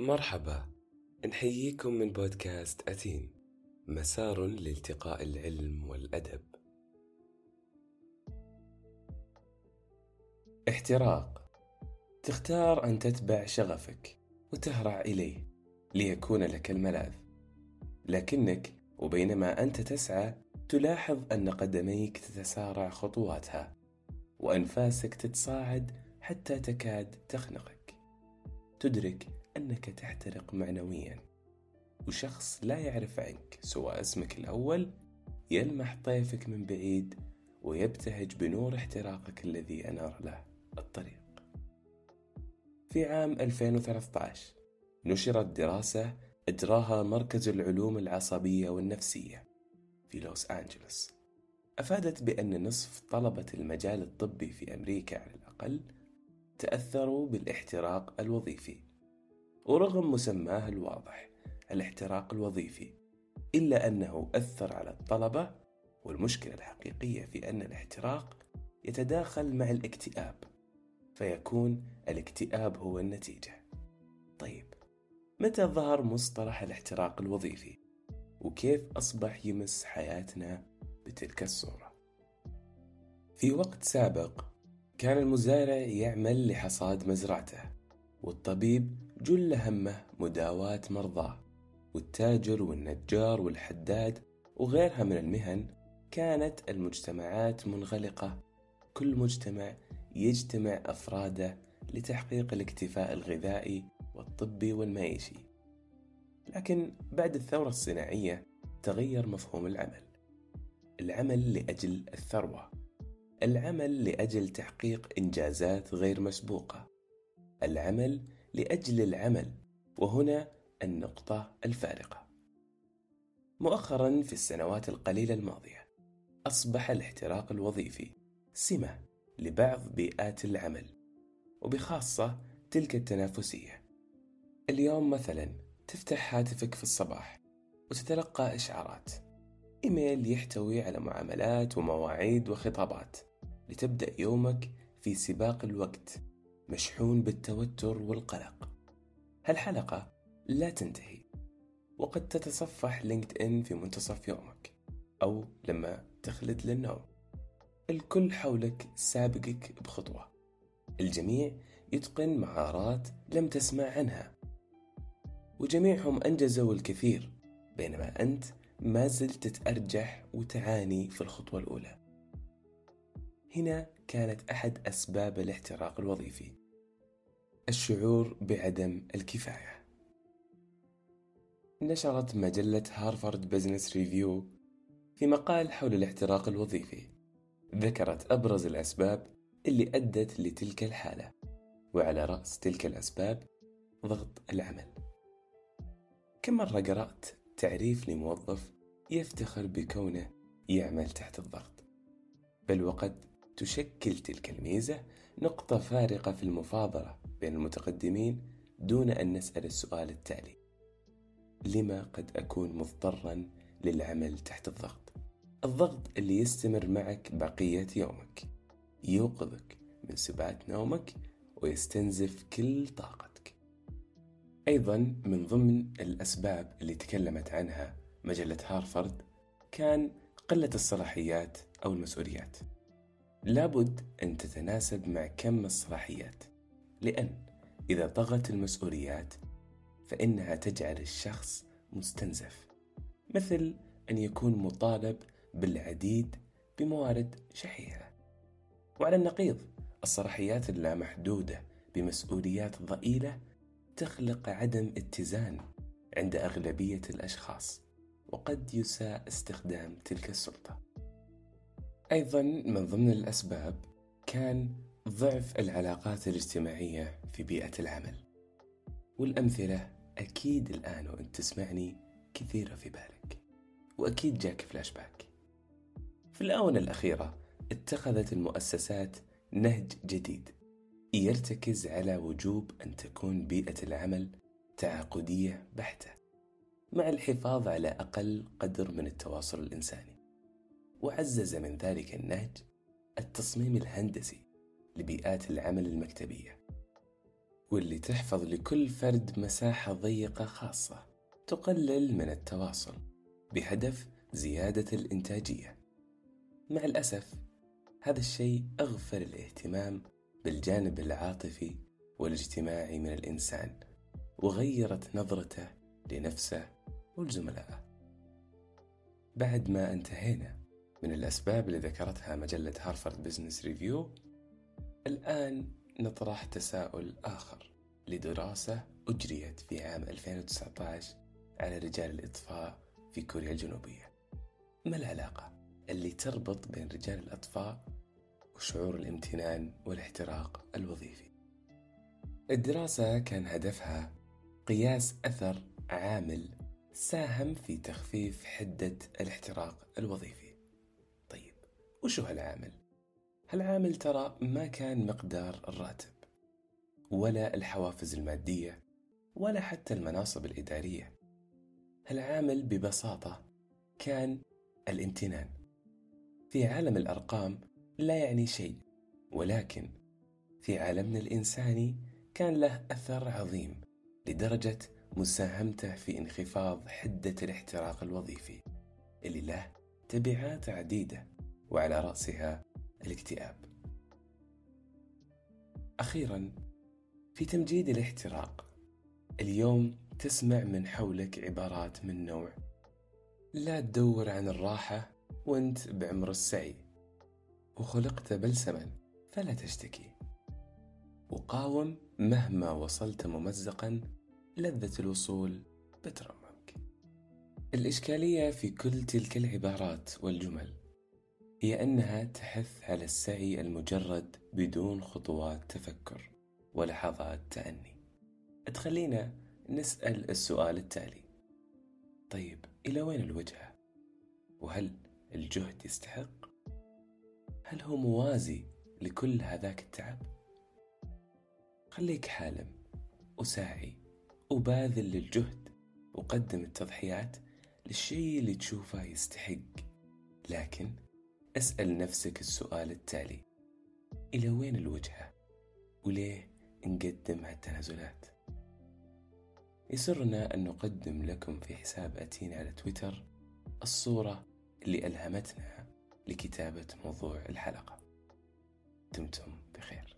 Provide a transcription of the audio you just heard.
مرحبا. نحييكم من بودكاست أتين. مسار لالتقاء العلم والأدب. احتراق. تختار أن تتبع شغفك وتهرع إليه ليكون لك الملاذ. لكنك وبينما أنت تسعى تلاحظ أن قدميك تتسارع خطواتها وأنفاسك تتصاعد حتى تكاد تخنقك. تدرك أنك تحترق معنويا. وشخص لا يعرف عنك سوى اسمك الأول يلمح طيفك من بعيد ويبتهج بنور احتراقك الذي أنار له الطريق. في عام 2013 نشرت دراسة أجراها مركز العلوم العصبية والنفسية في لوس أنجلوس. أفادت بأن نصف طلبة المجال الطبي في أمريكا على الأقل تأثروا بالإحتراق الوظيفي. ورغم مسماه الواضح الاحتراق الوظيفي إلا أنه أثر على الطلبة والمشكلة الحقيقية في أن الاحتراق يتداخل مع الاكتئاب فيكون الاكتئاب هو النتيجة. طيب متى ظهر مصطلح الاحتراق الوظيفي؟ وكيف أصبح يمس حياتنا بتلك الصورة؟ في وقت سابق كان المزارع يعمل لحصاد مزرعته والطبيب جل همه مداواة مرضاه والتاجر والنجار والحداد وغيرها من المهن كانت المجتمعات منغلقة. كل مجتمع يجتمع أفراده لتحقيق الاكتفاء الغذائي والطبي والمعيشي. لكن بعد الثورة الصناعية تغير مفهوم العمل. العمل لأجل الثروة. العمل لأجل تحقيق إنجازات غير مسبوقة. العمل لأجل العمل وهنا النقطة الفارقة. مؤخرا في السنوات القليلة الماضية أصبح الاحتراق الوظيفي سمة لبعض بيئات العمل وبخاصة تلك التنافسية. اليوم مثلا تفتح هاتفك في الصباح وتتلقى إشعارات. إيميل يحتوي على معاملات ومواعيد وخطابات. لتبدأ يومك في سباق الوقت. مشحون بالتوتر والقلق. هالحلقة لا تنتهي وقد تتصفح لينكد إن في منتصف يومك أو لما تخلد للنوم. الكل حولك سابقك بخطوة. الجميع يتقن مهارات لم تسمع عنها. وجميعهم أنجزوا الكثير بينما أنت ما زلت تتأرجح وتعاني في الخطوة الأولى. هنا كانت أحد أسباب الاحتراق الوظيفي. الشعور بعدم الكفاية. نشرت مجلة هارفارد بزنس ريفيو في مقال حول الاحتراق الوظيفي. ذكرت أبرز الأسباب اللي أدت لتلك الحالة وعلى رأس تلك الأسباب ضغط العمل. كم مرة قرأت تعريف لموظف يفتخر بكونه يعمل تحت الضغط. بل وقد تشكل تلك الميزة نقطة فارقة في المفاضلة بين المتقدمين دون أن نسأل السؤال التالي. لما قد أكون مضطرا للعمل تحت الضغط؟ الضغط اللي يستمر معك بقية يومك. يوقظك من سبات نومك ويستنزف كل طاقتك. أيضا من ضمن الأسباب اللي تكلمت عنها مجلة هارفارد كان قلة الصلاحيات أو المسؤوليات. لابد أن تتناسب مع كم الصلاحيات لأن إذا طغت المسؤوليات فإنها تجعل الشخص مستنزف. مثل أن يكون مطالب بالعديد بموارد شحيحة. وعلى النقيض الصلاحيات اللامحدودة بمسؤوليات ضئيلة تخلق عدم اتزان عند أغلبية الأشخاص وقد يساء استخدام تلك السلطة. أيضا من ضمن الأسباب كان ضعف العلاقات الاجتماعية في بيئة العمل. والأمثلة أكيد الآن وأنت تسمعني كثيرة في بالك. وأكيد جاك فلاش باك. في الآونة الأخيرة اتخذت المؤسسات نهج جديد يرتكز على وجوب أن تكون بيئة العمل تعاقدية بحتة مع الحفاظ على أقل قدر من التواصل الإنساني. وعزز من ذلك النهج التصميم الهندسي لبيئات العمل المكتبية واللي تحفظ لكل فرد مساحة ضيقة خاصة تقلل من التواصل بهدف زيادة الإنتاجية. مع الأسف هذا الشيء أغفل الاهتمام بالجانب العاطفي والاجتماعي من الإنسان وغيرت نظرته لنفسه ولزملائه بعد ما انتهينا من الأسباب اللي ذكرتها مجلة هارفارد بزنس ريفيو الآن نطرح تساؤل آخر لدراسة أجريت في عام 2019 على رجال الإطفاء في كوريا الجنوبية. ما العلاقة اللي تربط بين رجال الإطفاء وشعور الامتنان والاحتراق الوظيفي؟ الدراسة كان هدفها قياس أثر عامل ساهم في تخفيف حدة الاحتراق الوظيفي. وشو هالعامل؟ هالعامل ترى ما كان مقدار الراتب ولا الحوافز المادية ولا حتى المناصب الإدارية. هالعامل ببساطة كان الامتنان. في عالم الأرقام لا يعني شيء ولكن في عالمنا الإنساني كان له أثر عظيم لدرجة مساهمته في انخفاض حدة الاحتراق الوظيفي اللي له تبعات عديدة. وعلى رأسها الاكتئاب. أخيرا في تمجيد الاحتراق اليوم تسمع من حولك عبارات من نوع لا تدور عن الراحة وأنت بعمر السعي وخلقت بلسما فلا تشتكي وقاوم مهما وصلت ممزقا لذة الوصول بترممك الإشكالية في كل تلك العبارات والجمل هي أنها تحث على السعي المجرد بدون خطوات تفكر ولحظات تأني تخلينا نسأل السؤال التالي طيب إلى وين الوجهة؟ وهل الجهد يستحق؟ هل هو موازي لكل هذاك التعب؟ خليك حالم وساعي وباذل للجهد وقدم التضحيات للشيء اللي تشوفه يستحق لكن أسأل نفسك السؤال التالي إلى وين الوجهة؟ وليه نقدم هالتنازلات؟ يسرنا أن نقدم لكم في حساب أتين على تويتر الصورة اللي ألهمتنا لكتابة موضوع الحلقة دمتم بخير